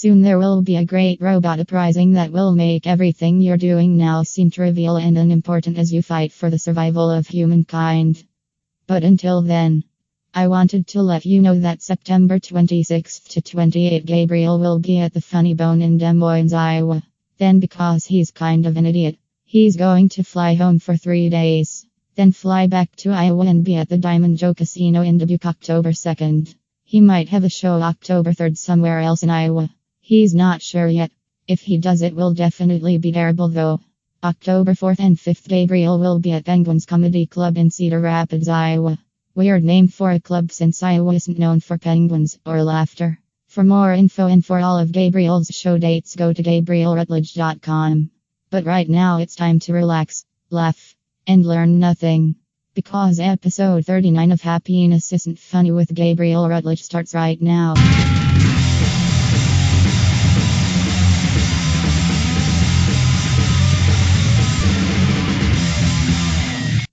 Soon there will be a great robot uprising that will make everything you're doing now seem trivial and unimportant as you fight for the survival of humankind. But until then, I wanted to let you know that September 26th to 28 Gabriel will be at the Funny Bone in Des Moines, Iowa. Then because he's kind of an idiot, he's going to fly home for 3 days. Then fly back to Iowa and be at the Diamond Joe Casino in Dubuque October 2nd. He might have a show October 3rd somewhere else in Iowa. He's not sure yet. If he does, it will definitely be terrible though. October 4th and 5th, Gabriel will be at Penguins Comedy Club in Cedar Rapids, Iowa. Weird name for a club since Iowa isn't known for penguins or laughter. For more info and for all of Gabriel's show dates, go to GabrielRutledge.com. But right now, it's time to relax, laugh, and learn nothing. Because episode 39 of Happiness Isn't Funny with Gabriel Rutledge starts right now.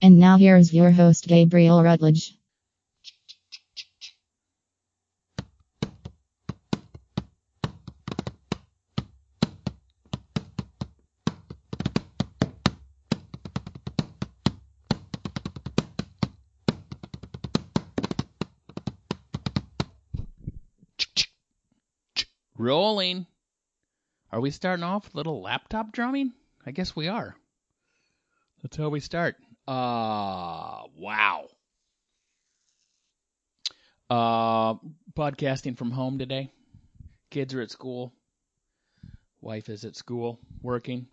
And now here's your host, Gabriel Rutledge. Rolling. Are we starting off with a little laptop drumming? I guess we are. That's how we start. Uh wow. Uh podcasting from home today. Kids are at school. Wife is at school working.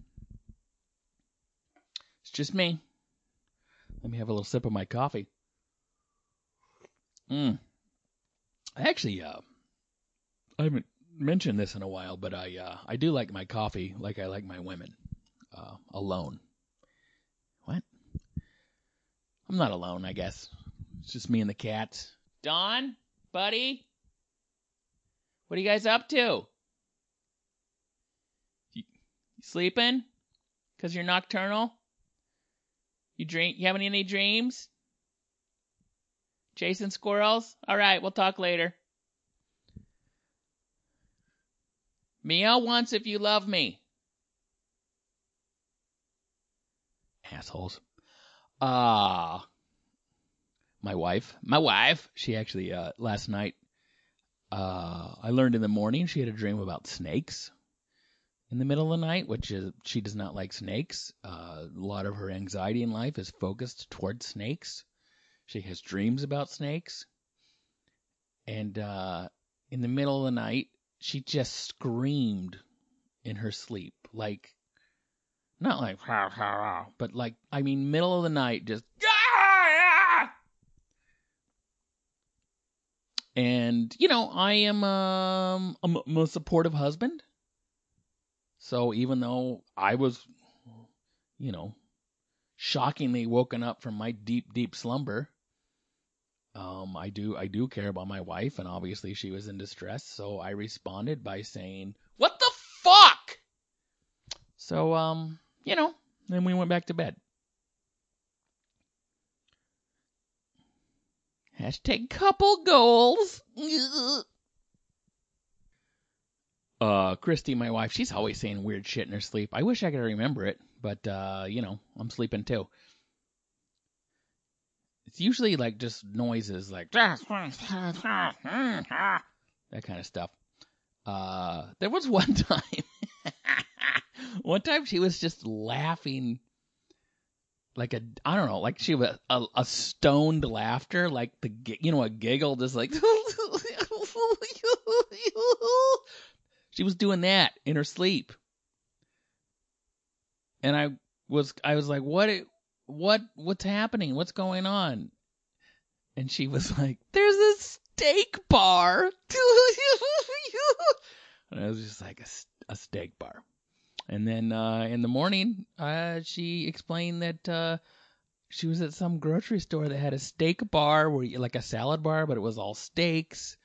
It's just me. Let me have a little sip of my coffee. Mm. I actually uh I haven't mentioned this in a while, but I uh I do like my coffee like I like my women. Uh alone. What? I'm not alone, I guess. It's just me and the cat. Don, buddy, what are you guys up to? You, you sleeping? Cause you're nocturnal. You dream? You having any dreams? Chasing squirrels? All right, we'll talk later. Meow once if you love me. Assholes. Ah. My wife, my wife, she actually, uh, last night, uh, I learned in the morning she had a dream about snakes in the middle of the night, which is, she does not like snakes. Uh, a lot of her anxiety in life is focused towards snakes. She has dreams about snakes. And, uh, in the middle of the night, she just screamed in her sleep. Like, not like, ha, ha, ha, but like, I mean, middle of the night, just, and you know, I am um, I'm, I'm a supportive husband. So even though I was, you know, shockingly woken up from my deep, deep slumber, um, I do I do care about my wife, and obviously she was in distress. So I responded by saying, "What the fuck?" So um, you know, then we went back to bed. Hashtag couple goals. Uh, Christy, my wife, she's always saying weird shit in her sleep. I wish I could remember it, but uh, you know, I'm sleeping too. It's usually like just noises like that kind of stuff. Uh, there was one time, one time she was just laughing like a I don't know, like she was a, a stoned laughter, like the you know a giggle, just like she was doing that in her sleep, and I was I was like, what what what's happening? What's going on? And she was like, there's a steak bar, and I was just like a, a steak bar. And then uh, in the morning, uh, she explained that uh, she was at some grocery store that had a steak bar, where you, like a salad bar, but it was all steaks.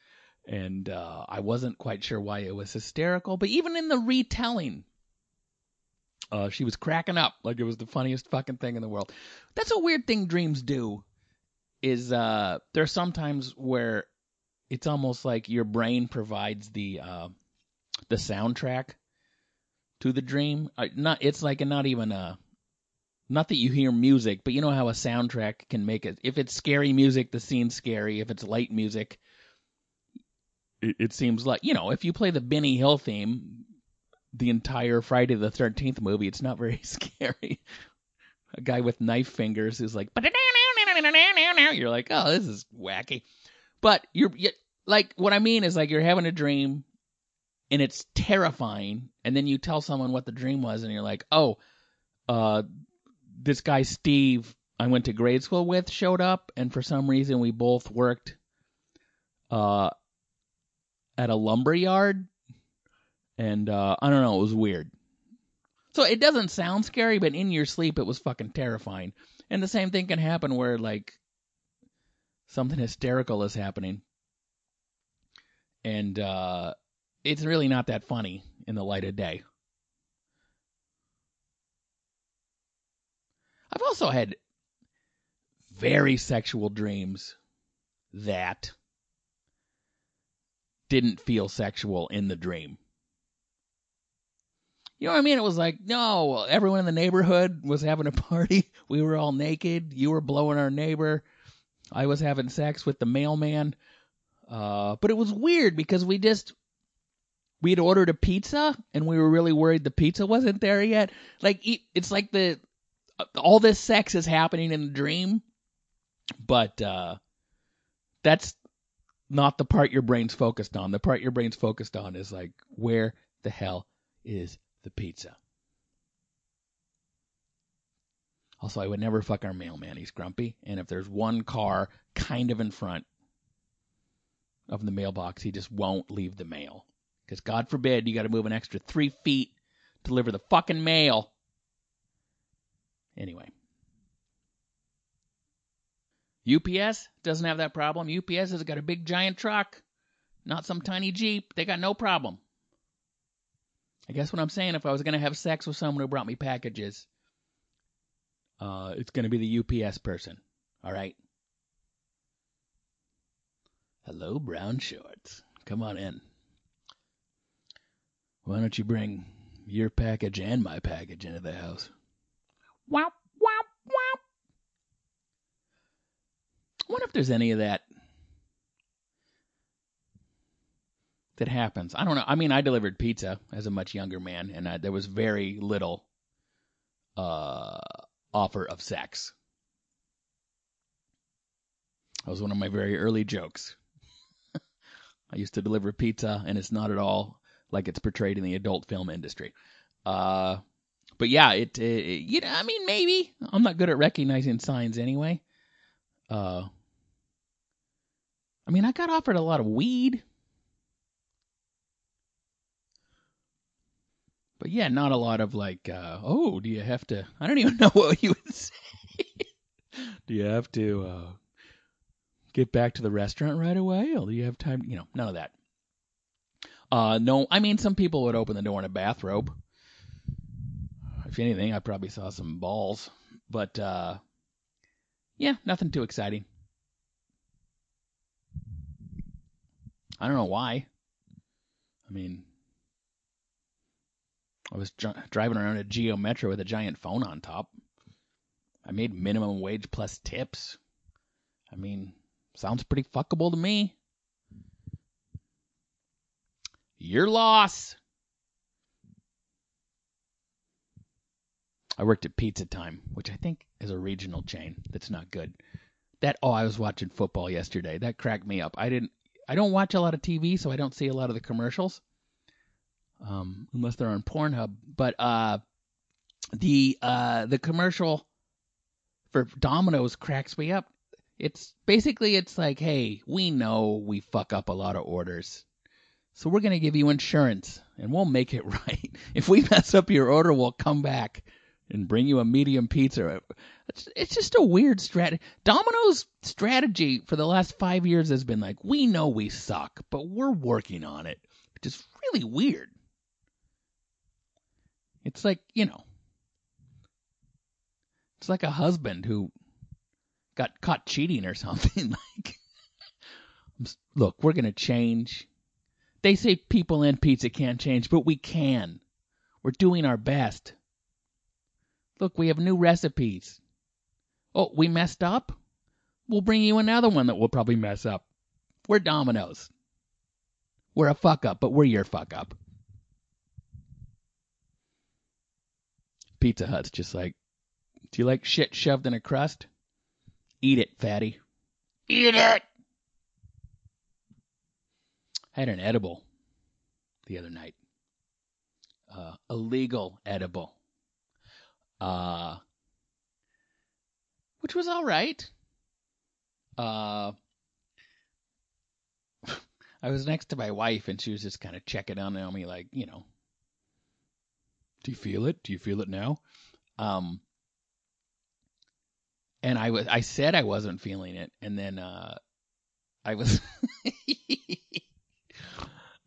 And uh, I wasn't quite sure why it was hysterical, but even in the retelling, uh, she was cracking up like it was the funniest fucking thing in the world. That's a weird thing dreams do. Is uh, there are sometimes where it's almost like your brain provides the uh, the soundtrack to the dream. Uh, not it's like not even a not that you hear music, but you know how a soundtrack can make it. If it's scary music, the scene's scary. If it's light music, it, it seems like you know if you play the Benny Hill theme, the entire Friday the Thirteenth movie, it's not very scary. A guy with knife fingers is like, you're like, oh, this is wacky. But you're, you like what I mean is like you're having a dream and it's terrifying and then you tell someone what the dream was and you're like, "Oh, uh this guy Steve I went to grade school with showed up and for some reason we both worked uh at a lumber yard and uh I don't know, it was weird. So it doesn't sound scary, but in your sleep it was fucking terrifying. And the same thing can happen where like something hysterical is happening. And uh it's really not that funny in the light of day. I've also had very sexual dreams that didn't feel sexual in the dream. You know what I mean? It was like, no, everyone in the neighborhood was having a party. We were all naked. You were blowing our neighbor. I was having sex with the mailman. Uh, but it was weird because we just we had ordered a pizza and we were really worried the pizza wasn't there yet. Like it's like the all this sex is happening in the dream, but uh, that's not the part your brain's focused on. The part your brain's focused on is like where the hell is the pizza? Also, I would never fuck our mailman. He's grumpy, and if there's one car kind of in front of the mailbox, he just won't leave the mail. Because God forbid you got to move an extra three feet to deliver the fucking mail. Anyway. UPS doesn't have that problem. UPS has got a big giant truck, not some tiny Jeep. They got no problem. I guess what I'm saying, if I was going to have sex with someone who brought me packages, uh, it's going to be the UPS person. All right? Hello, brown shorts. Come on in. Why don't you bring your package and my package into the house? Wow. I wonder if there's any of that that happens. I don't know. I mean, I delivered pizza as a much younger man, and I, there was very little uh, offer of sex. That was one of my very early jokes. I used to deliver pizza, and it's not at all like it's portrayed in the adult film industry. Uh, but yeah, it, it, you know, I mean, maybe I'm not good at recognizing signs anyway. Uh, I mean, I got offered a lot of weed. But yeah, not a lot of like, uh, oh, do you have to? I don't even know what you would say. do you have to uh, get back to the restaurant right away, or do you have time? You know, none of that. Uh, no, I mean some people would open the door in a bathrobe. If anything, I probably saw some balls, but uh, yeah, nothing too exciting. I don't know why. I mean, I was dr- driving around a Geo Metro with a giant phone on top. I made minimum wage plus tips. I mean, sounds pretty fuckable to me. Your loss. I worked at Pizza Time, which I think is a regional chain that's not good. That oh, I was watching football yesterday. That cracked me up. I didn't I don't watch a lot of TV, so I don't see a lot of the commercials. Um, unless they're on Pornhub. But uh the uh the commercial for Domino's cracks me up. It's basically it's like, hey, we know we fuck up a lot of orders. So we're going to give you insurance and we'll make it right. If we mess up your order, we'll come back and bring you a medium pizza. It's, it's just a weird strategy. Domino's strategy for the last five years has been like, we know we suck, but we're working on it, which is really weird. It's like, you know, it's like a husband who got caught cheating or something. like, look, we're going to change They say people and pizza can't change, but we can. We're doing our best. Look, we have new recipes. Oh, we messed up? We'll bring you another one that we'll probably mess up. We're Domino's. We're a fuck up, but we're your fuck up. Pizza Hut's just like, do you like shit shoved in a crust? Eat it, fatty. Eat it! Had an edible the other night. Uh, illegal edible. Uh, which was all right. Uh, I was next to my wife and she was just kind of checking on me, like, you know, do you feel it? Do you feel it now? Um, and I was, I said I wasn't feeling it, and then uh, I was,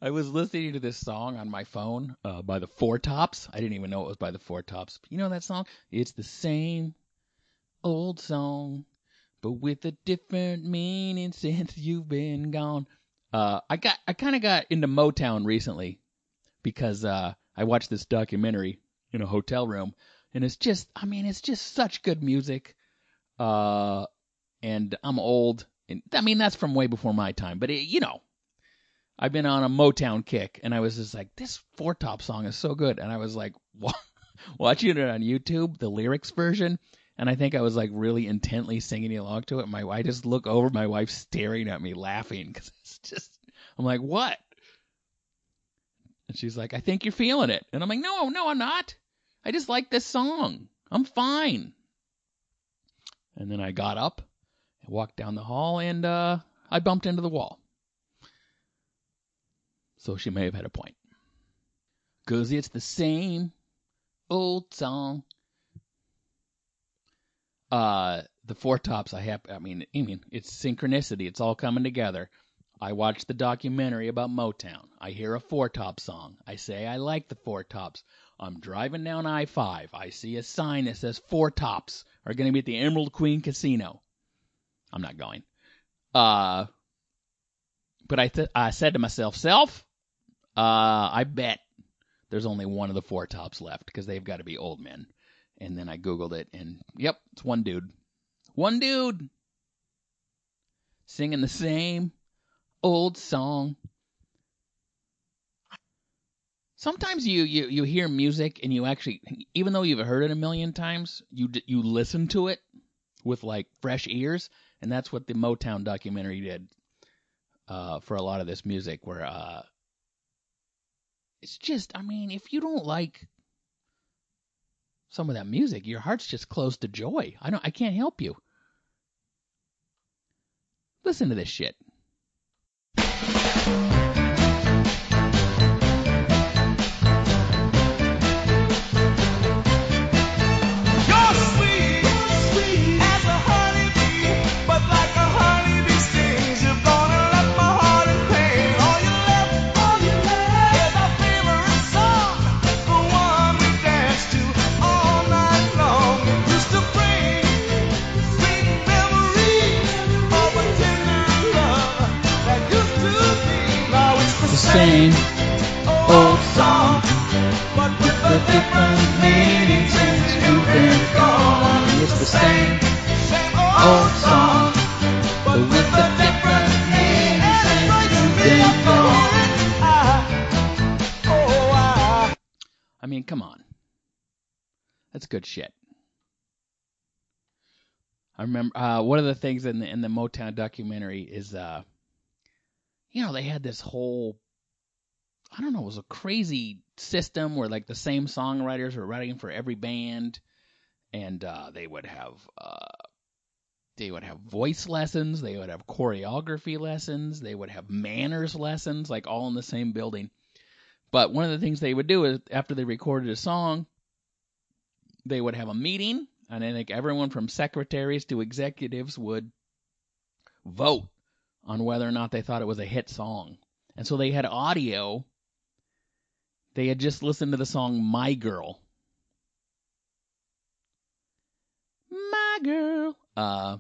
I was listening to this song on my phone uh, by the Four Tops. I didn't even know it was by the Four Tops. You know that song? It's the same old song, but with a different meaning since you've been gone. Uh, I got, I kind of got into Motown recently because uh, I watched this documentary in a hotel room, and it's just, I mean, it's just such good music. Uh, and I'm old, and I mean that's from way before my time, but it, you know, I've been on a Motown kick, and I was just like, this Four Top song is so good, and I was like, watching it on YouTube, the lyrics version, and I think I was like really intently singing along to it. My I just look over, my wife staring at me, laughing because it's just, I'm like, what? And she's like, I think you're feeling it, and I'm like, no, no, I'm not. I just like this song. I'm fine. And then I got up, and walked down the hall, and uh, I bumped into the wall. So she may have had a point. Cause it's the same old song. Uh, the four tops. I have. I mean, I mean, it's synchronicity. It's all coming together. I watched the documentary about Motown. I hear a Four Top song. I say I like the Four Tops. I'm driving down I 5. I see a sign that says Four Tops are going to be at the Emerald Queen Casino. I'm not going. Uh, but I, th- I said to myself, self, uh, I bet there's only one of the Four Tops left because they've got to be old men. And then I Googled it, and yep, it's one dude. One dude singing the same old song sometimes you, you you hear music and you actually even though you've heard it a million times you you listen to it with like fresh ears and that's what the Motown documentary did uh, for a lot of this music where uh, it's just I mean if you don't like some of that music your heart's just closed to joy. I don't I can't help you. Listen to this shit same old song, but with different meaning since you've been gone. It's the same old song, but with different meaning since you've been gone. I mean, come on. That's good shit. I remember uh, one of the things in the in the Motown documentary is uh, you know, they had this whole I don't know, it was a crazy system where like the same songwriters were writing for every band, and uh, they would have uh, they would have voice lessons, they would have choreography lessons, they would have manners lessons, like all in the same building. But one of the things they would do is after they recorded a song, they would have a meeting, and I think everyone from secretaries to executives would vote on whether or not they thought it was a hit song. And so they had audio they had just listened to the song My Girl. My Girl. Uh,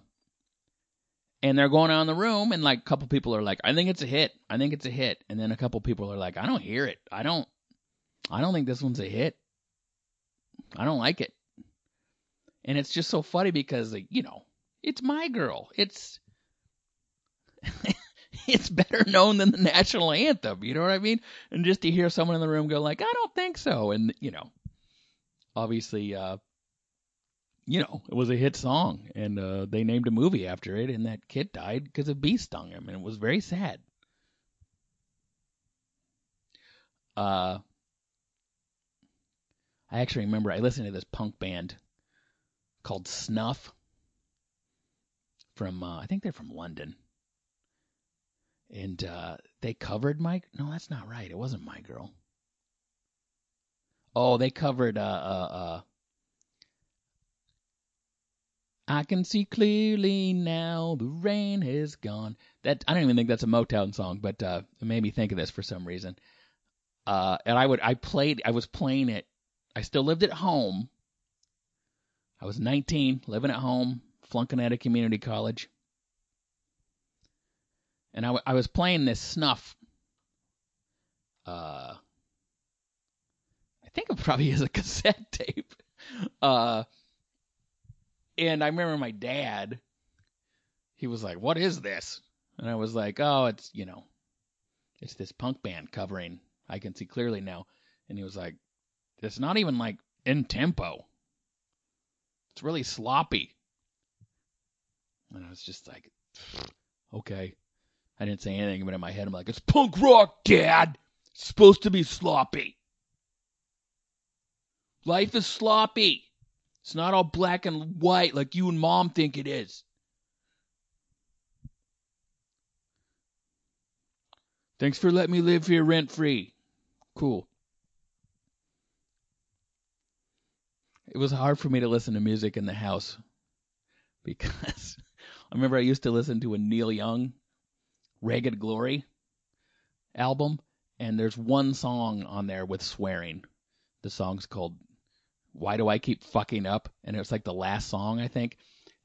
and they're going around the room, and like a couple people are like, "I think it's a hit. I think it's a hit," and then a couple people are like, "I don't hear it. I don't. I don't think this one's a hit. I don't like it." And it's just so funny because you know, it's my girl. It's it's better known than the national anthem. You know what I mean? And just to hear someone in the room go like, "I don't think so," and you know, obviously, uh, you know, it was a hit song, and uh, they named a movie after it, and that kid died because a bee stung him, and it was very sad. Uh, I actually remember I listened to this punk band called Snuff from uh, I think they're from London and uh, they covered my. No, that's not right. It wasn't my girl. Oh, they covered. Uh, uh, uh, I can see clearly now. The rain has gone. That I don't even think that's a Motown song, but uh, it made me think of this for some reason. Uh, and I would I played I was playing it. I still lived at home. I was 19, living at home, flunking out of community college and I, w- I was playing this snuff. Uh, I think it probably is a cassette tape. Uh, and I remember my dad. He was like, "What is this?" And I was like, "Oh, it's you know, it's this punk band covering. I can see clearly now." And he was like, "It's not even like in tempo. It's really sloppy." And I was just like, "Okay." I didn't say anything, but in my head, I'm like, it's punk rock, Dad. It's supposed to be sloppy. Life is sloppy. It's not all black and white like you and mom think it is. Thanks for letting me live here rent free. Cool. It was hard for me to listen to music in the house because I remember I used to listen to a Neil Young Ragged Glory album, and there's one song on there with swearing. The song's called Why Do I Keep Fucking Up? And it was like the last song, I think.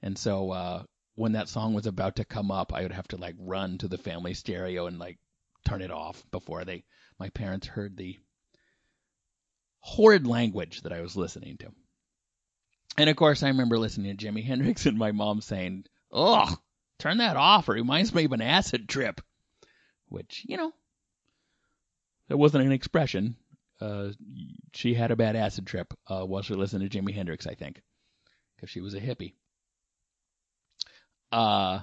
And so uh, when that song was about to come up, I would have to like run to the family stereo and like turn it off before they my parents heard the horrid language that I was listening to. And of course, I remember listening to Jimi Hendrix and my mom saying, "Ugh, Turn that off. It reminds me of an acid trip. Which, you know, that wasn't an expression. Uh, she had a bad acid trip uh, while she listened to Jimi Hendrix, I think, because she was a hippie. Uh,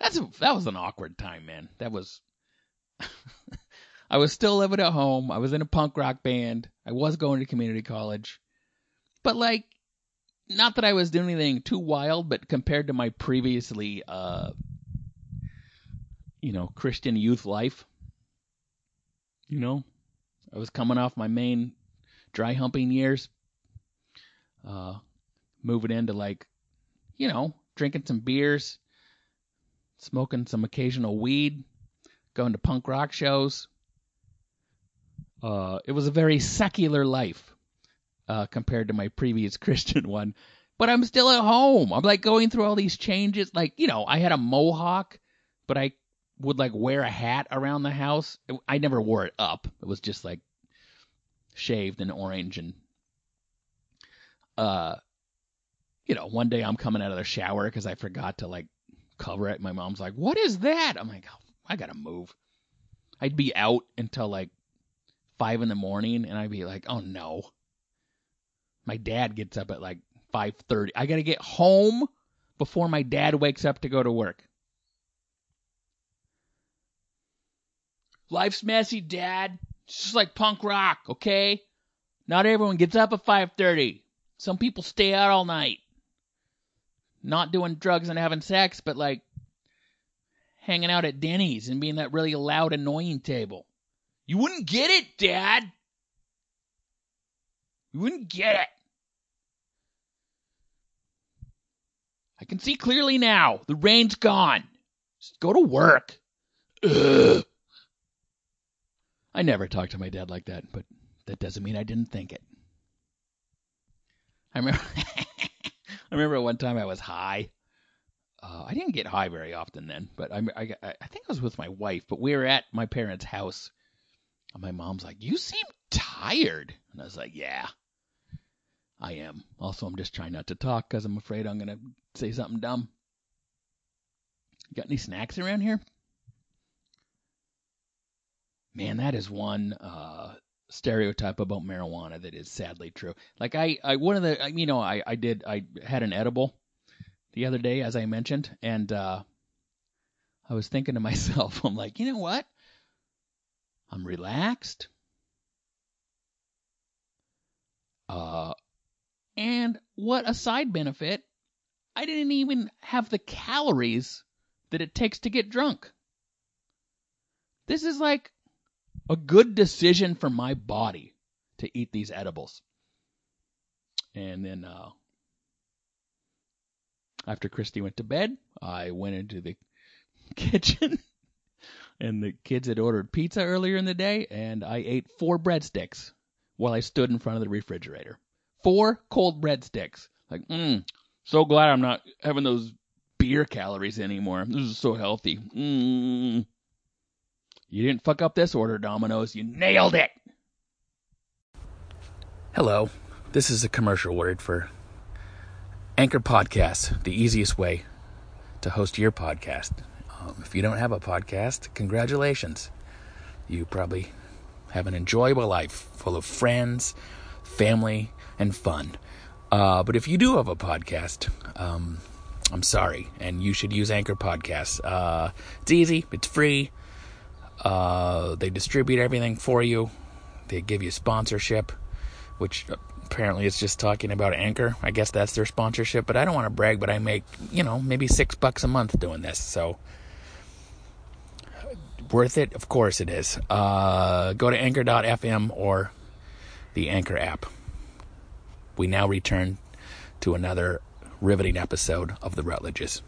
that's a, that was an awkward time, man. That was. I was still living at home. I was in a punk rock band. I was going to community college, but like not that I was doing anything too wild, but compared to my previously, uh, you know, Christian youth life, you know, I was coming off my main dry humping years, uh, moving into like, you know, drinking some beers, smoking some occasional weed, going to punk rock shows. Uh, it was a very secular life uh, compared to my previous Christian one. But I'm still at home. I'm like going through all these changes. Like, you know, I had a mohawk, but I would like wear a hat around the house. I never wore it up. It was just like shaved and orange and uh you know, one day I'm coming out of the shower because I forgot to like cover it. My mom's like, "What is that?" I'm like, oh, "I gotta move." I'd be out until like five in the morning, and I'd be like, "Oh no, my dad gets up at like 5:30. I got to get home before my dad wakes up to go to work. Life's messy, dad. It's just like punk rock, okay? Not everyone gets up at 5:30. Some people stay out all night. Not doing drugs and having sex, but like hanging out at Denny's and being that really loud annoying table. You wouldn't get it, dad. You wouldn't get it. I can see clearly now. The rain's gone. Just go to work. Ugh. I never talked to my dad like that, but that doesn't mean I didn't think it. I remember I remember one time I was high. uh, I didn't get high very often then, but I, I, I think I was with my wife, but we were at my parents' house. And my mom's like, You seem tired. And I was like, Yeah, I am. Also, I'm just trying not to talk because I'm afraid I'm going to say something dumb. Got any snacks around here? Man, that is one uh, stereotype about marijuana that is sadly true. Like I, I one of the, you know, I, I did, I had an edible the other day, as I mentioned, and uh, I was thinking to myself, I'm like, you know what? I'm relaxed. Uh, and what a side benefit! I didn't even have the calories that it takes to get drunk. This is like a good decision for my body to eat these edibles. And then uh, after Christy went to bed, I went into the kitchen and the kids had ordered pizza earlier in the day and I ate four breadsticks while I stood in front of the refrigerator. Four cold breadsticks. Like, mmm, so glad I'm not having those beer calories anymore. This is so healthy. Mmm. You didn't fuck up this order, Domino's. You nailed it. Hello. This is a commercial word for Anchor Podcast, the easiest way to host your podcast. Um, if you don't have a podcast, congratulations. You probably have an enjoyable life full of friends, family, and fun. Uh, but if you do have a podcast, um, I'm sorry, and you should use Anchor Podcasts. Uh, it's easy, it's free. Uh, they distribute everything for you. They give you sponsorship, which apparently is just talking about Anchor. I guess that's their sponsorship, but I don't want to brag, but I make, you know, maybe six bucks a month doing this. So, worth it? Of course it is. Uh, go to anchor.fm or the Anchor app. We now return to another riveting episode of The Rutledges.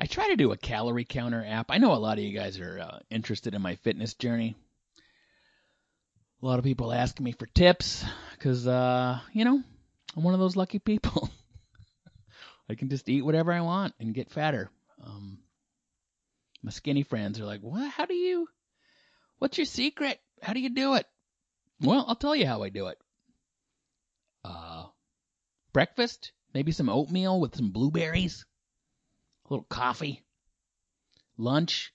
I try to do a calorie counter app. I know a lot of you guys are uh, interested in my fitness journey. A lot of people ask me for tips because, uh, you know, I'm one of those lucky people. I can just eat whatever I want and get fatter. Um, my skinny friends are like, "What? How do you? What's your secret? How do you do it?" Well, I'll tell you how I do it. Uh, breakfast, maybe some oatmeal with some blueberries, a little coffee. Lunch,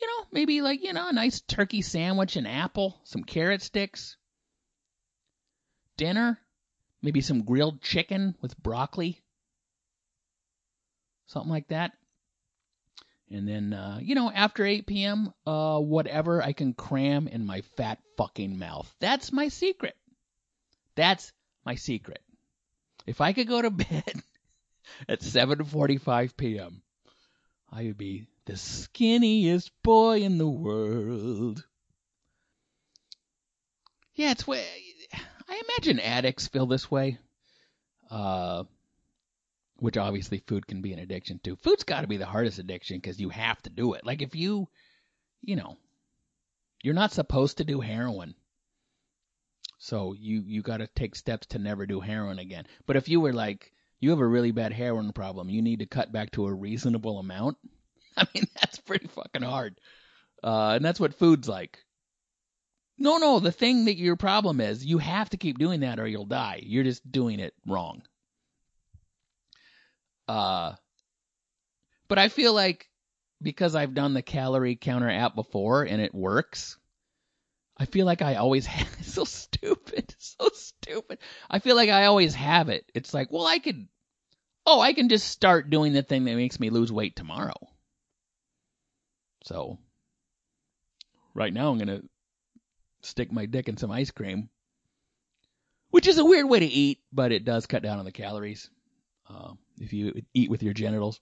you know, maybe like, you know, a nice turkey sandwich, an apple, some carrot sticks. Dinner, maybe some grilled chicken with broccoli. Something like that. And then, uh, you know, after 8 p.m., uh, whatever I can cram in my fat fucking mouth. That's my secret. That's my secret. If I could go to bed at 7:45 p.m., I would be the skinniest boy in the world. Yeah, it's way. I imagine addicts feel this way. Uh, which obviously food can be an addiction too. Food's got to be the hardest addiction because you have to do it. Like if you, you know, you're not supposed to do heroin. So you you got to take steps to never do heroin again. But if you were like you have a really bad heroin problem, you need to cut back to a reasonable amount. I mean, that's pretty fucking hard. Uh, and that's what food's like. No, no, the thing that your problem is, you have to keep doing that or you'll die. You're just doing it wrong. Uh, but I feel like because I've done the calorie counter app before and it works, I feel like I always have. So stupid, so stupid. I feel like I always have it. It's like, well, I could, oh, I can just start doing the thing that makes me lose weight tomorrow. So, right now I'm gonna stick my dick in some ice cream, which is a weird way to eat, but it does cut down on the calories. Uh, if you eat with your genitals.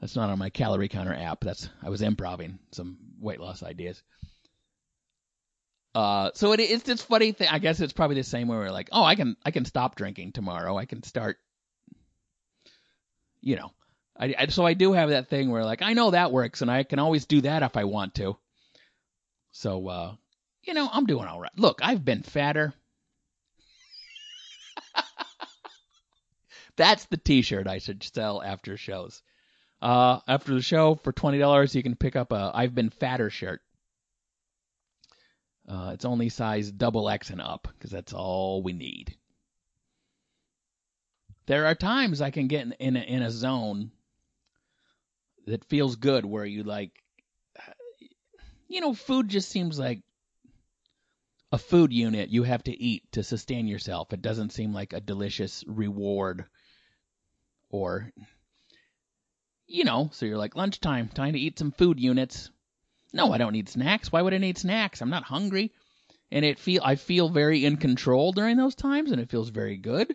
That's not on my calorie counter app. That's I was improving some weight loss ideas. Uh, so it, it's this funny thing. I guess it's probably the same way we're like, oh, I can I can stop drinking tomorrow. I can start. You know, I, I so I do have that thing where like I know that works, and I can always do that if I want to. So uh, you know, I'm doing all right. Look, I've been fatter. That's the T-shirt I should sell after shows. Uh, after the show, for twenty dollars, you can pick up a "I've been fatter" shirt. Uh, it's only size double X and up because that's all we need. There are times I can get in, in a, in a zone that feels good where you like, you know, food just seems like a food unit you have to eat to sustain yourself. It doesn't seem like a delicious reward or you know, so you're like lunchtime, time to eat some food units. No, I don't need snacks. Why would I need snacks? I'm not hungry. And it feel I feel very in control during those times and it feels very good.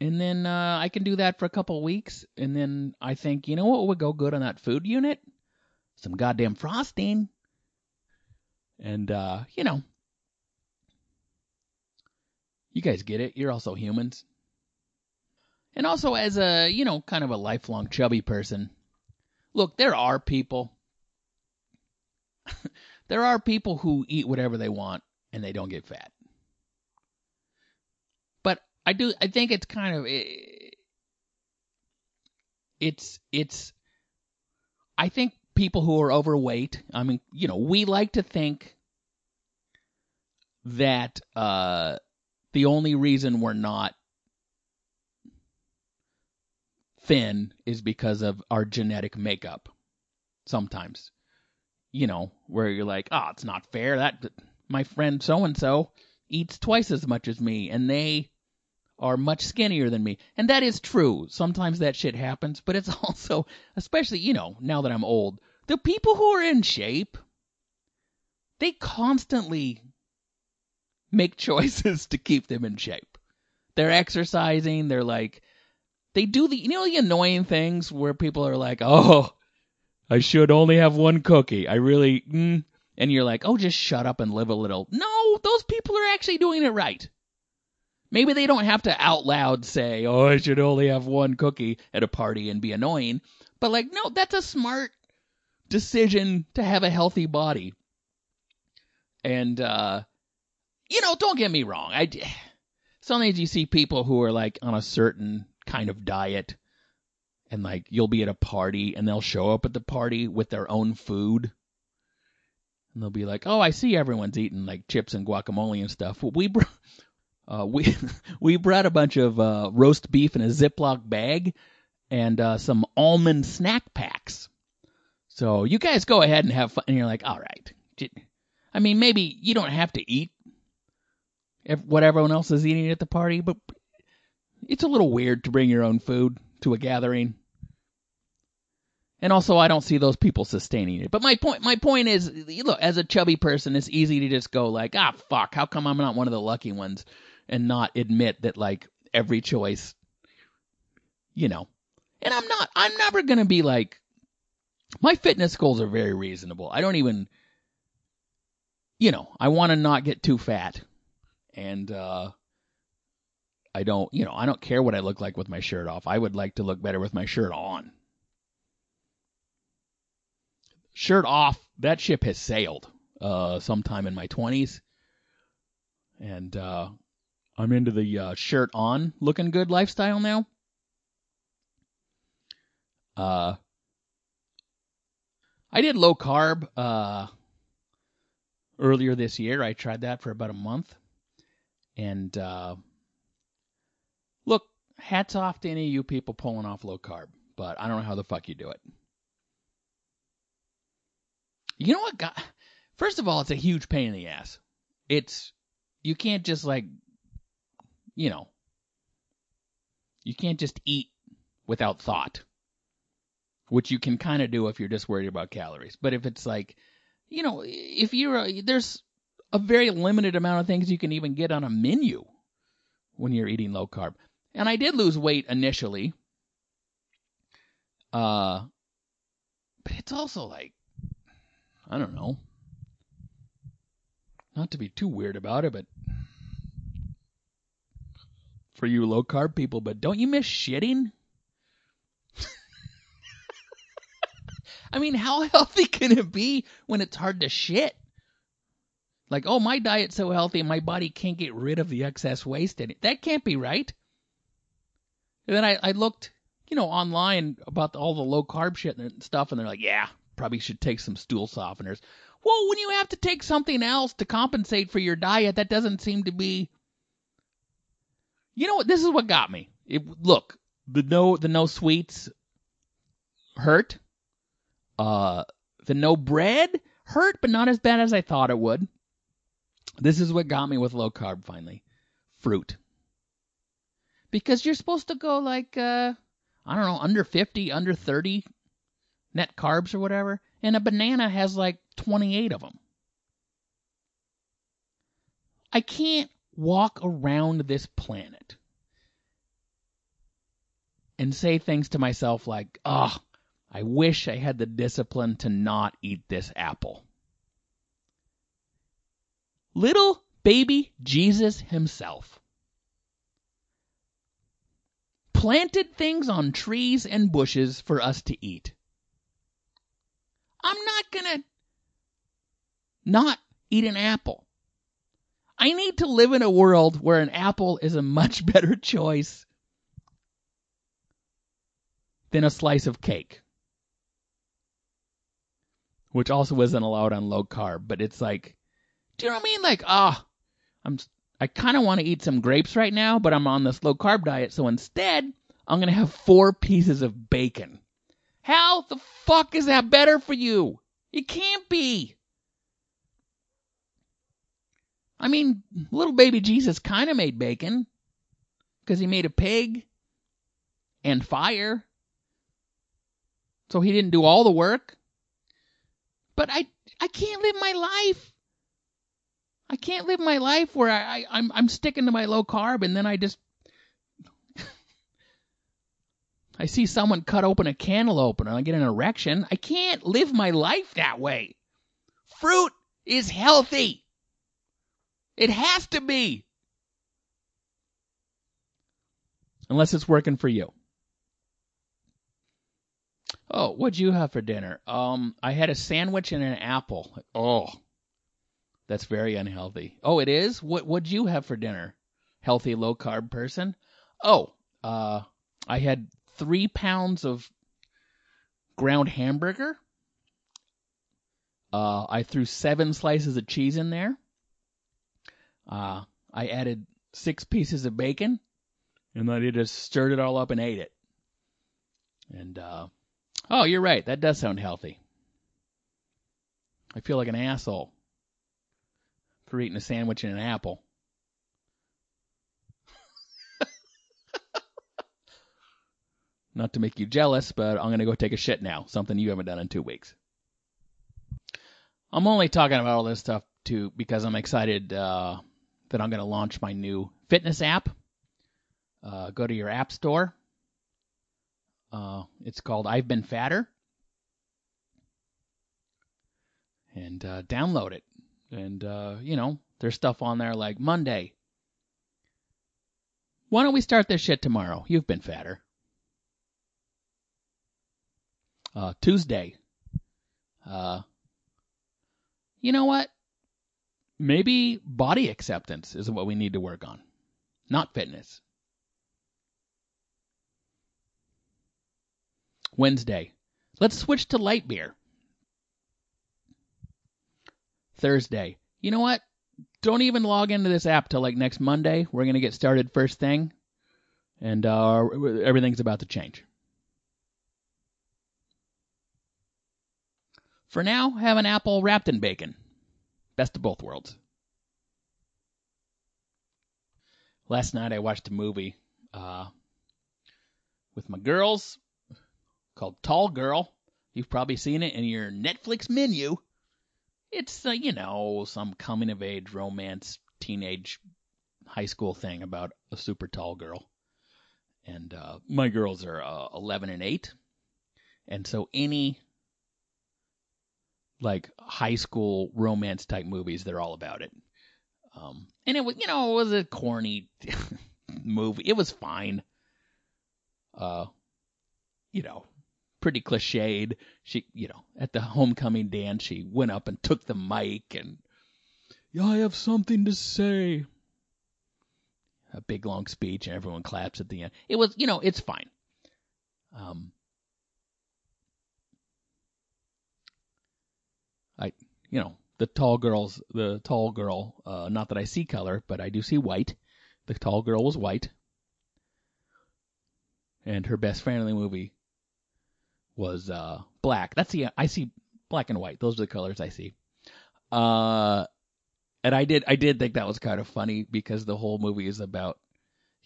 And then uh, I can do that for a couple weeks and then I think, you know what would go good on that food unit? Some goddamn frosting. And uh, you know, you guys get it. You're also humans. And also, as a, you know, kind of a lifelong chubby person, look, there are people. there are people who eat whatever they want and they don't get fat. But I do, I think it's kind of, it's, it's, I think people who are overweight, I mean, you know, we like to think that, uh, the only reason we're not thin is because of our genetic makeup. Sometimes, you know, where you're like, oh, it's not fair. That my friend so and so eats twice as much as me, and they are much skinnier than me. And that is true. Sometimes that shit happens, but it's also, especially, you know, now that I'm old, the people who are in shape, they constantly make choices to keep them in shape. They're exercising, they're like they do the you know the annoying things where people are like, "Oh, I should only have one cookie. I really," mm, and you're like, "Oh, just shut up and live a little." No, those people are actually doing it right. Maybe they don't have to out loud say, "Oh, I should only have one cookie" at a party and be annoying, but like, no, that's a smart decision to have a healthy body. And uh you know, don't get me wrong. I sometimes you see people who are like on a certain kind of diet and like you'll be at a party and they'll show up at the party with their own food and they'll be like, "Oh, I see everyone's eating like chips and guacamole and stuff." Well, we br- uh, we we brought a bunch of uh, roast beef in a Ziploc bag and uh, some almond snack packs. So you guys go ahead and have fun. And you're like, "All right." I mean, maybe you don't have to eat what everyone else is eating at the party, but it's a little weird to bring your own food to a gathering. And also, I don't see those people sustaining it. But my point, my point is, look, as a chubby person, it's easy to just go like, ah, fuck, how come I'm not one of the lucky ones, and not admit that like every choice, you know. And I'm not, I'm never gonna be like, my fitness goals are very reasonable. I don't even, you know, I want to not get too fat, and uh, I don't, you know, I don't care what I look like with my shirt off. I would like to look better with my shirt on. Shirt off, that ship has sailed uh, sometime in my 20s. And uh, I'm into the uh, shirt on looking good lifestyle now. Uh, I did low carb uh, earlier this year. I tried that for about a month. And uh, hats off to any of you people pulling off low carb, but I don't know how the fuck you do it. You know what? First of all, it's a huge pain in the ass. It's you can't just like, you know, you can't just eat without thought, which you can kind of do if you're just worried about calories. But if it's like, you know, if you're a, there's a very limited amount of things you can even get on a menu when you're eating low carb. And I did lose weight initially. Uh, but it's also like, I don't know. Not to be too weird about it, but for you low carb people, but don't you miss shitting? I mean, how healthy can it be when it's hard to shit? Like, oh, my diet's so healthy, my body can't get rid of the excess waste in it. That can't be right. And then I, I looked, you know, online about all the low carb shit and stuff, and they're like, yeah, probably should take some stool softeners. Well, when you have to take something else to compensate for your diet, that doesn't seem to be. You know what? This is what got me. It, look, the no the no sweets hurt. Uh, the no bread hurt, but not as bad as I thought it would. This is what got me with low carb finally. Fruit. Because you're supposed to go like uh I don't know, under 50, under 30 net carbs or whatever, and a banana has like 28 of them. I can't walk around this planet and say things to myself like, "Oh, I wish I had the discipline to not eat this apple." Little baby Jesus himself planted things on trees and bushes for us to eat. I'm not gonna not eat an apple. I need to live in a world where an apple is a much better choice than a slice of cake. Which also isn't allowed on low carb, but it's like, do you know what I mean? Like, ah, oh, I'm, I kind of want to eat some grapes right now, but I'm on this low carb diet, so instead, I'm gonna have four pieces of bacon. How the fuck is that better for you? It can't be. I mean, little baby Jesus kind of made bacon because he made a pig and fire. So he didn't do all the work. But I I can't live my life. I can't live my life where I, I'm sticking to my low carb and then I just I see someone cut open a cantaloupe and I get an erection. I can't live my life that way. Fruit is healthy. It has to be. Unless it's working for you. Oh, what'd you have for dinner? Um, I had a sandwich and an apple. Oh, that's very unhealthy. Oh, it is? What what'd you have for dinner? Healthy low carb person? Oh, uh I had three pounds of ground hamburger. Uh, I threw seven slices of cheese in there. Uh, I added six pieces of bacon, and then I just stirred it all up and ate it. And uh, oh, you're right. That does sound healthy. I feel like an asshole for eating a sandwich and an apple. Not to make you jealous, but I'm going to go take a shit now. Something you haven't done in two weeks. I'm only talking about all this stuff too because I'm excited uh, that I'm going to launch my new fitness app. Uh, go to your app store. Uh, it's called I've Been Fatter. And uh, download it. And, uh, you know, there's stuff on there like Monday. Why don't we start this shit tomorrow? You've been fatter. Uh, Tuesday. Uh, you know what? Maybe body acceptance is what we need to work on, not fitness. Wednesday. Let's switch to light beer. Thursday. You know what? Don't even log into this app till like next Monday. We're gonna get started first thing, and uh, everything's about to change. For now, have an apple wrapped in bacon. Best of both worlds. Last night I watched a movie uh, with my girls called Tall Girl. You've probably seen it in your Netflix menu. It's, uh, you know, some coming of age romance, teenage, high school thing about a super tall girl. And uh, my girls are uh, 11 and 8. And so any like high school romance type movies. They're all about it. Um, and it was, you know, it was a corny movie. It was fine. Uh, you know, pretty cliched. She, you know, at the homecoming dance, she went up and took the mic and, yeah, I have something to say. a big long speech and everyone claps at the end. It was, you know, it's fine. Um, I, you know, the tall girls, the tall girl, uh, not that I see color, but I do see white. The tall girl was white. And her best friend in the movie was, uh, black. That's the, I see black and white. Those are the colors I see. Uh, and I did, I did think that was kind of funny because the whole movie is about,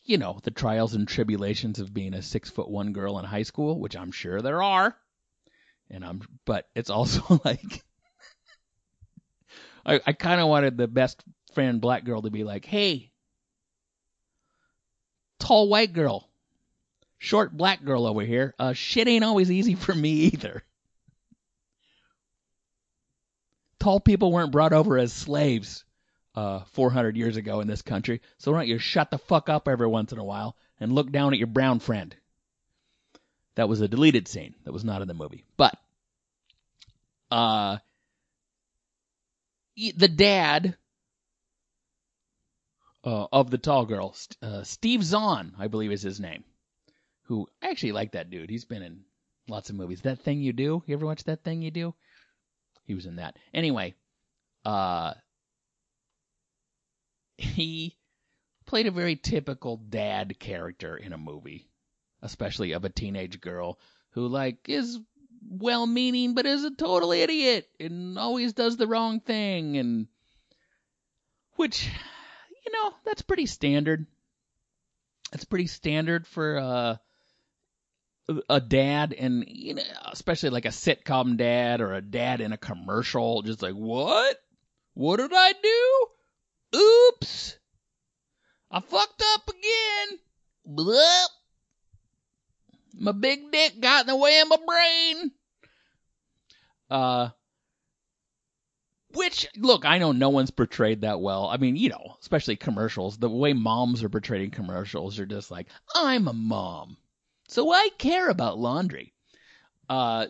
you know, the trials and tribulations of being a six foot one girl in high school, which I'm sure there are. And I'm, but it's also like, I, I kind of wanted the best friend black girl to be like, hey, tall white girl, short black girl over here, uh, shit ain't always easy for me either. Tall people weren't brought over as slaves uh, 400 years ago in this country, so why don't you shut the fuck up every once in a while and look down at your brown friend? That was a deleted scene. That was not in the movie. But, uh, the dad uh, of the tall girl, uh, Steve Zahn, I believe is his name. Who I actually like that dude. He's been in lots of movies. That thing you do. You ever watch that thing you do? He was in that. Anyway, uh, he played a very typical dad character in a movie, especially of a teenage girl who like is well meaning but is a total idiot and always does the wrong thing and which you know that's pretty standard that's pretty standard for uh a dad and you know especially like a sitcom dad or a dad in a commercial just like what what did i do oops i fucked up again Blup. My big dick got in the way of my brain. Uh, which, look, I know no one's portrayed that well. I mean, you know, especially commercials. The way moms are portrayed in commercials are just like, I'm a mom, so I care about laundry. Uh,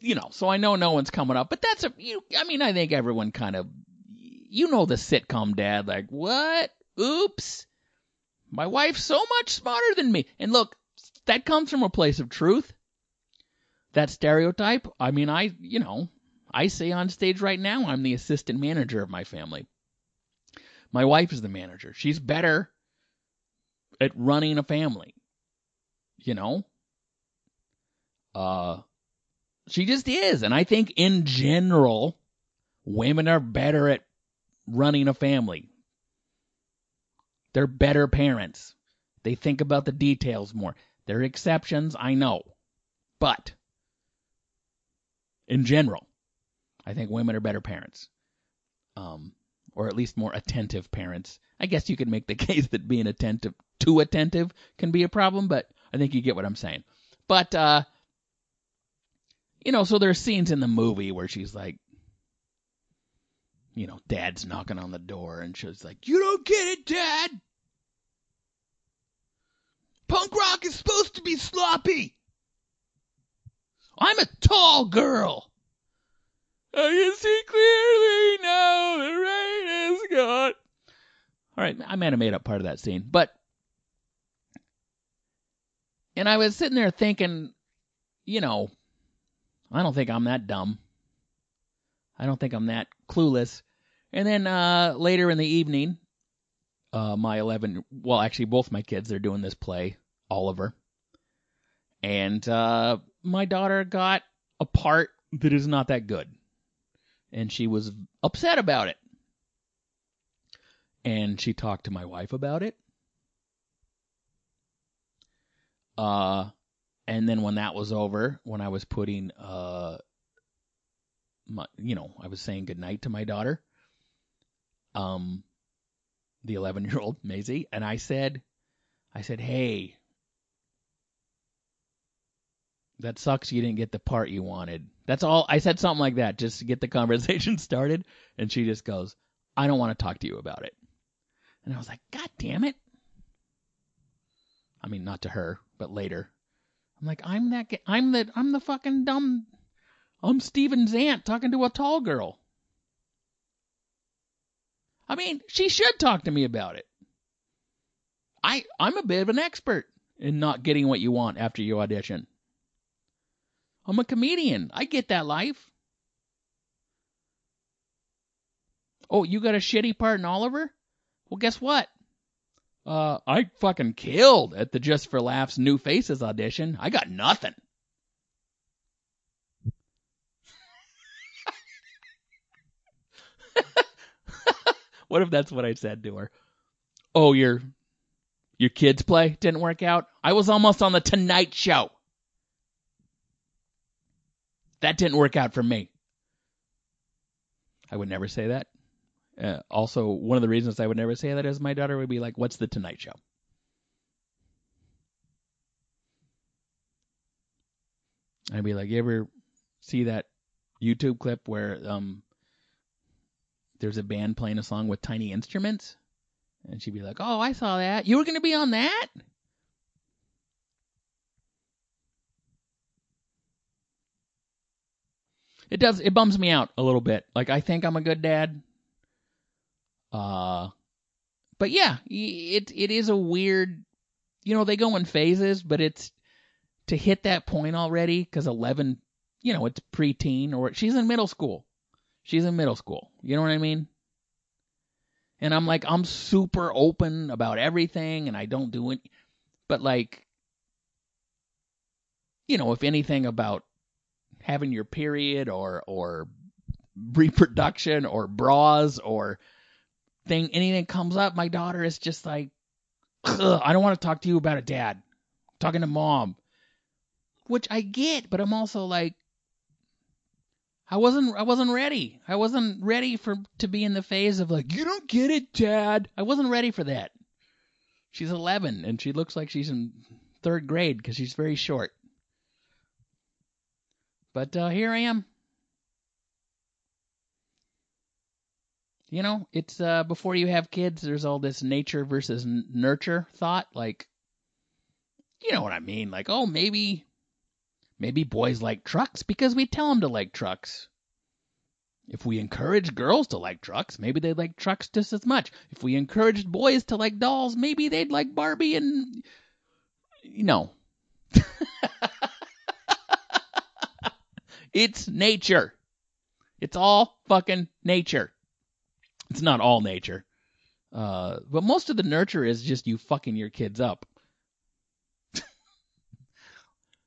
you know, so I know no one's coming up, but that's a, you, I mean, I think everyone kind of, you know, the sitcom dad, like, what? Oops. My wife's so much smarter than me. And look, that comes from a place of truth. That stereotype, I mean, I, you know, I say on stage right now, I'm the assistant manager of my family. My wife is the manager. She's better at running a family. You know? Uh, she just is. And I think in general, women are better at running a family. They're better parents. They think about the details more. There are exceptions, I know. But in general, I think women are better parents. Um, or at least more attentive parents. I guess you could make the case that being attentive, too attentive, can be a problem, but I think you get what I'm saying. But, uh, you know, so there's scenes in the movie where she's like, you know, dad's knocking on the door and she's like, You don't get it, dad! Punk rock is supposed to be sloppy! I'm a tall girl! I can see clearly now the rain is gone. All right, I might have made up part of that scene, but and I was sitting there thinking, you know, I don't think I'm that dumb. I don't think I'm that clueless. And then uh, later in the evening, uh, my 11, well, actually, both my kids, they're doing this play, Oliver. And uh, my daughter got a part that is not that good. And she was upset about it. And she talked to my wife about it. Uh, and then when that was over, when I was putting, uh, my, you know, I was saying goodnight to my daughter, um, the 11 year old Maisie, and I said, I said, hey, that sucks you didn't get the part you wanted. That's all. I said something like that just to get the conversation started. And she just goes, I don't want to talk to you about it. And I was like, God damn it. I mean, not to her, but later. I'm like, I'm that, I'm the, I'm the fucking dumb, I'm Steve Zahn talking to a tall girl. I mean, she should talk to me about it. I I'm a bit of an expert in not getting what you want after you audition. I'm a comedian. I get that life. Oh, you got a shitty part in Oliver? Well, guess what? Uh, I fucking killed at the Just for Laughs New Faces audition. I got nothing. what if that's what I said to her? Oh, your your kids play didn't work out. I was almost on the Tonight Show. That didn't work out for me. I would never say that. Uh, also, one of the reasons I would never say that is my daughter would be like, "What's the Tonight Show?" I'd be like, "You ever see that YouTube clip where um there's a band playing a song with tiny instruments?" And she'd be like, "Oh, I saw that. You were going to be on that?" It does. It bums me out a little bit. Like I think I'm a good dad. Uh, but yeah, it it is a weird. You know, they go in phases, but it's to hit that point already because 11, you know, it's preteen or she's in middle school. She's in middle school. You know what I mean? And I'm like, I'm super open about everything, and I don't do it. But like, you know, if anything about having your period or or reproduction or bras or thing anything comes up, my daughter is just like, I don't want to talk to you about it, Dad. I'm talking to mom, which I get, but I'm also like, I wasn't I wasn't ready. I wasn't ready for to be in the phase of like, you don't get it, Dad. I wasn't ready for that. She's 11 and she looks like she's in third grade because she's very short. But uh, here I am. You know, it's uh, before you have kids, there's all this nature versus nurture thought. Like, you know what I mean? Like, oh, maybe, maybe boys like trucks because we tell them to like trucks. If we encourage girls to like trucks, maybe they'd like trucks just as much. If we encouraged boys to like dolls, maybe they'd like Barbie and, you know. It's nature. It's all fucking nature. It's not all nature. Uh, but most of the nurture is just you fucking your kids up.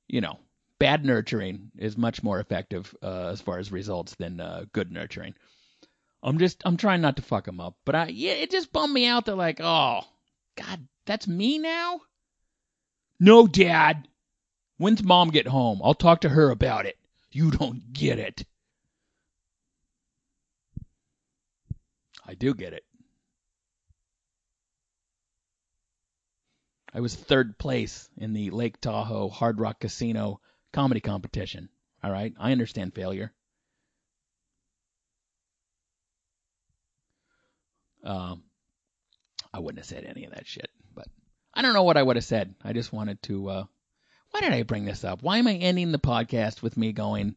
you know, bad nurturing is much more effective uh, as far as results than uh, good nurturing. I'm just I'm trying not to fuck them up, but I yeah, it just bummed me out that like, oh, God, that's me now. No, Dad. When's Mom get home? I'll talk to her about it. You don't get it. I do get it. I was third place in the Lake Tahoe Hard Rock Casino comedy competition. All right, I understand failure. Um, I wouldn't have said any of that shit, but I don't know what I would have said. I just wanted to uh, why did I bring this up? Why am I ending the podcast with me going,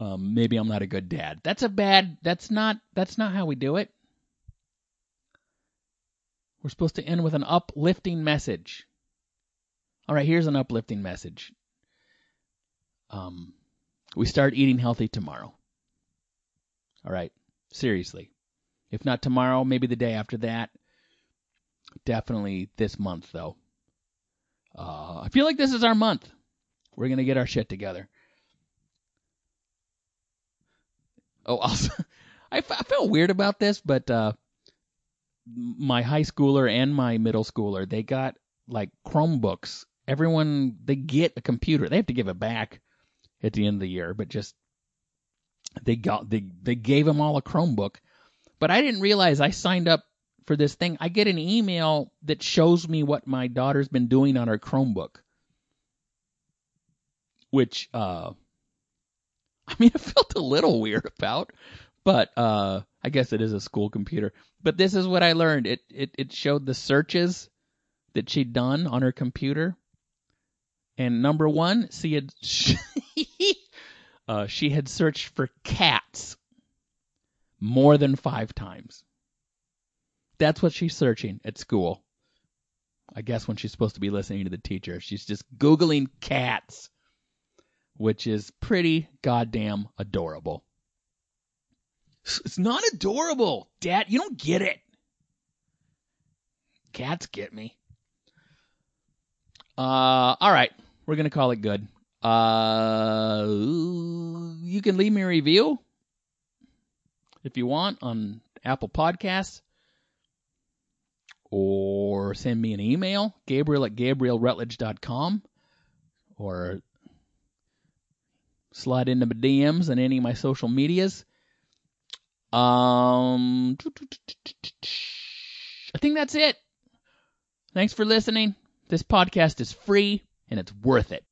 um, maybe I'm not a good dad? That's a bad. That's not. That's not how we do it. We're supposed to end with an uplifting message. All right, here's an uplifting message. Um, we start eating healthy tomorrow. All right, seriously. If not tomorrow, maybe the day after that. Definitely this month, though. Uh, I feel like this is our month. We're gonna get our shit together. Oh, also, I, f- I felt weird about this, but uh, my high schooler and my middle schooler they got like Chromebooks. Everyone they get a computer. They have to give it back at the end of the year, but just they got they they gave them all a Chromebook. But I didn't realize I signed up for this thing, I get an email that shows me what my daughter's been doing on her Chromebook. Which uh I mean I felt a little weird about, but uh I guess it is a school computer. But this is what I learned. It it it showed the searches that she'd done on her computer. And number 1, she had uh, she had searched for cats more than 5 times. That's what she's searching at school. I guess when she's supposed to be listening to the teacher, she's just Googling cats, which is pretty goddamn adorable. It's not adorable, Dad. You don't get it. Cats get me. Uh, all right, we're gonna call it good. Uh, you can leave me a review if you want on Apple Podcasts or send me an email, gabriel at gabrielrutledge.com or slide into my DMs on any of my social medias. Um, I think that's it. Thanks for listening. This podcast is free and it's worth it.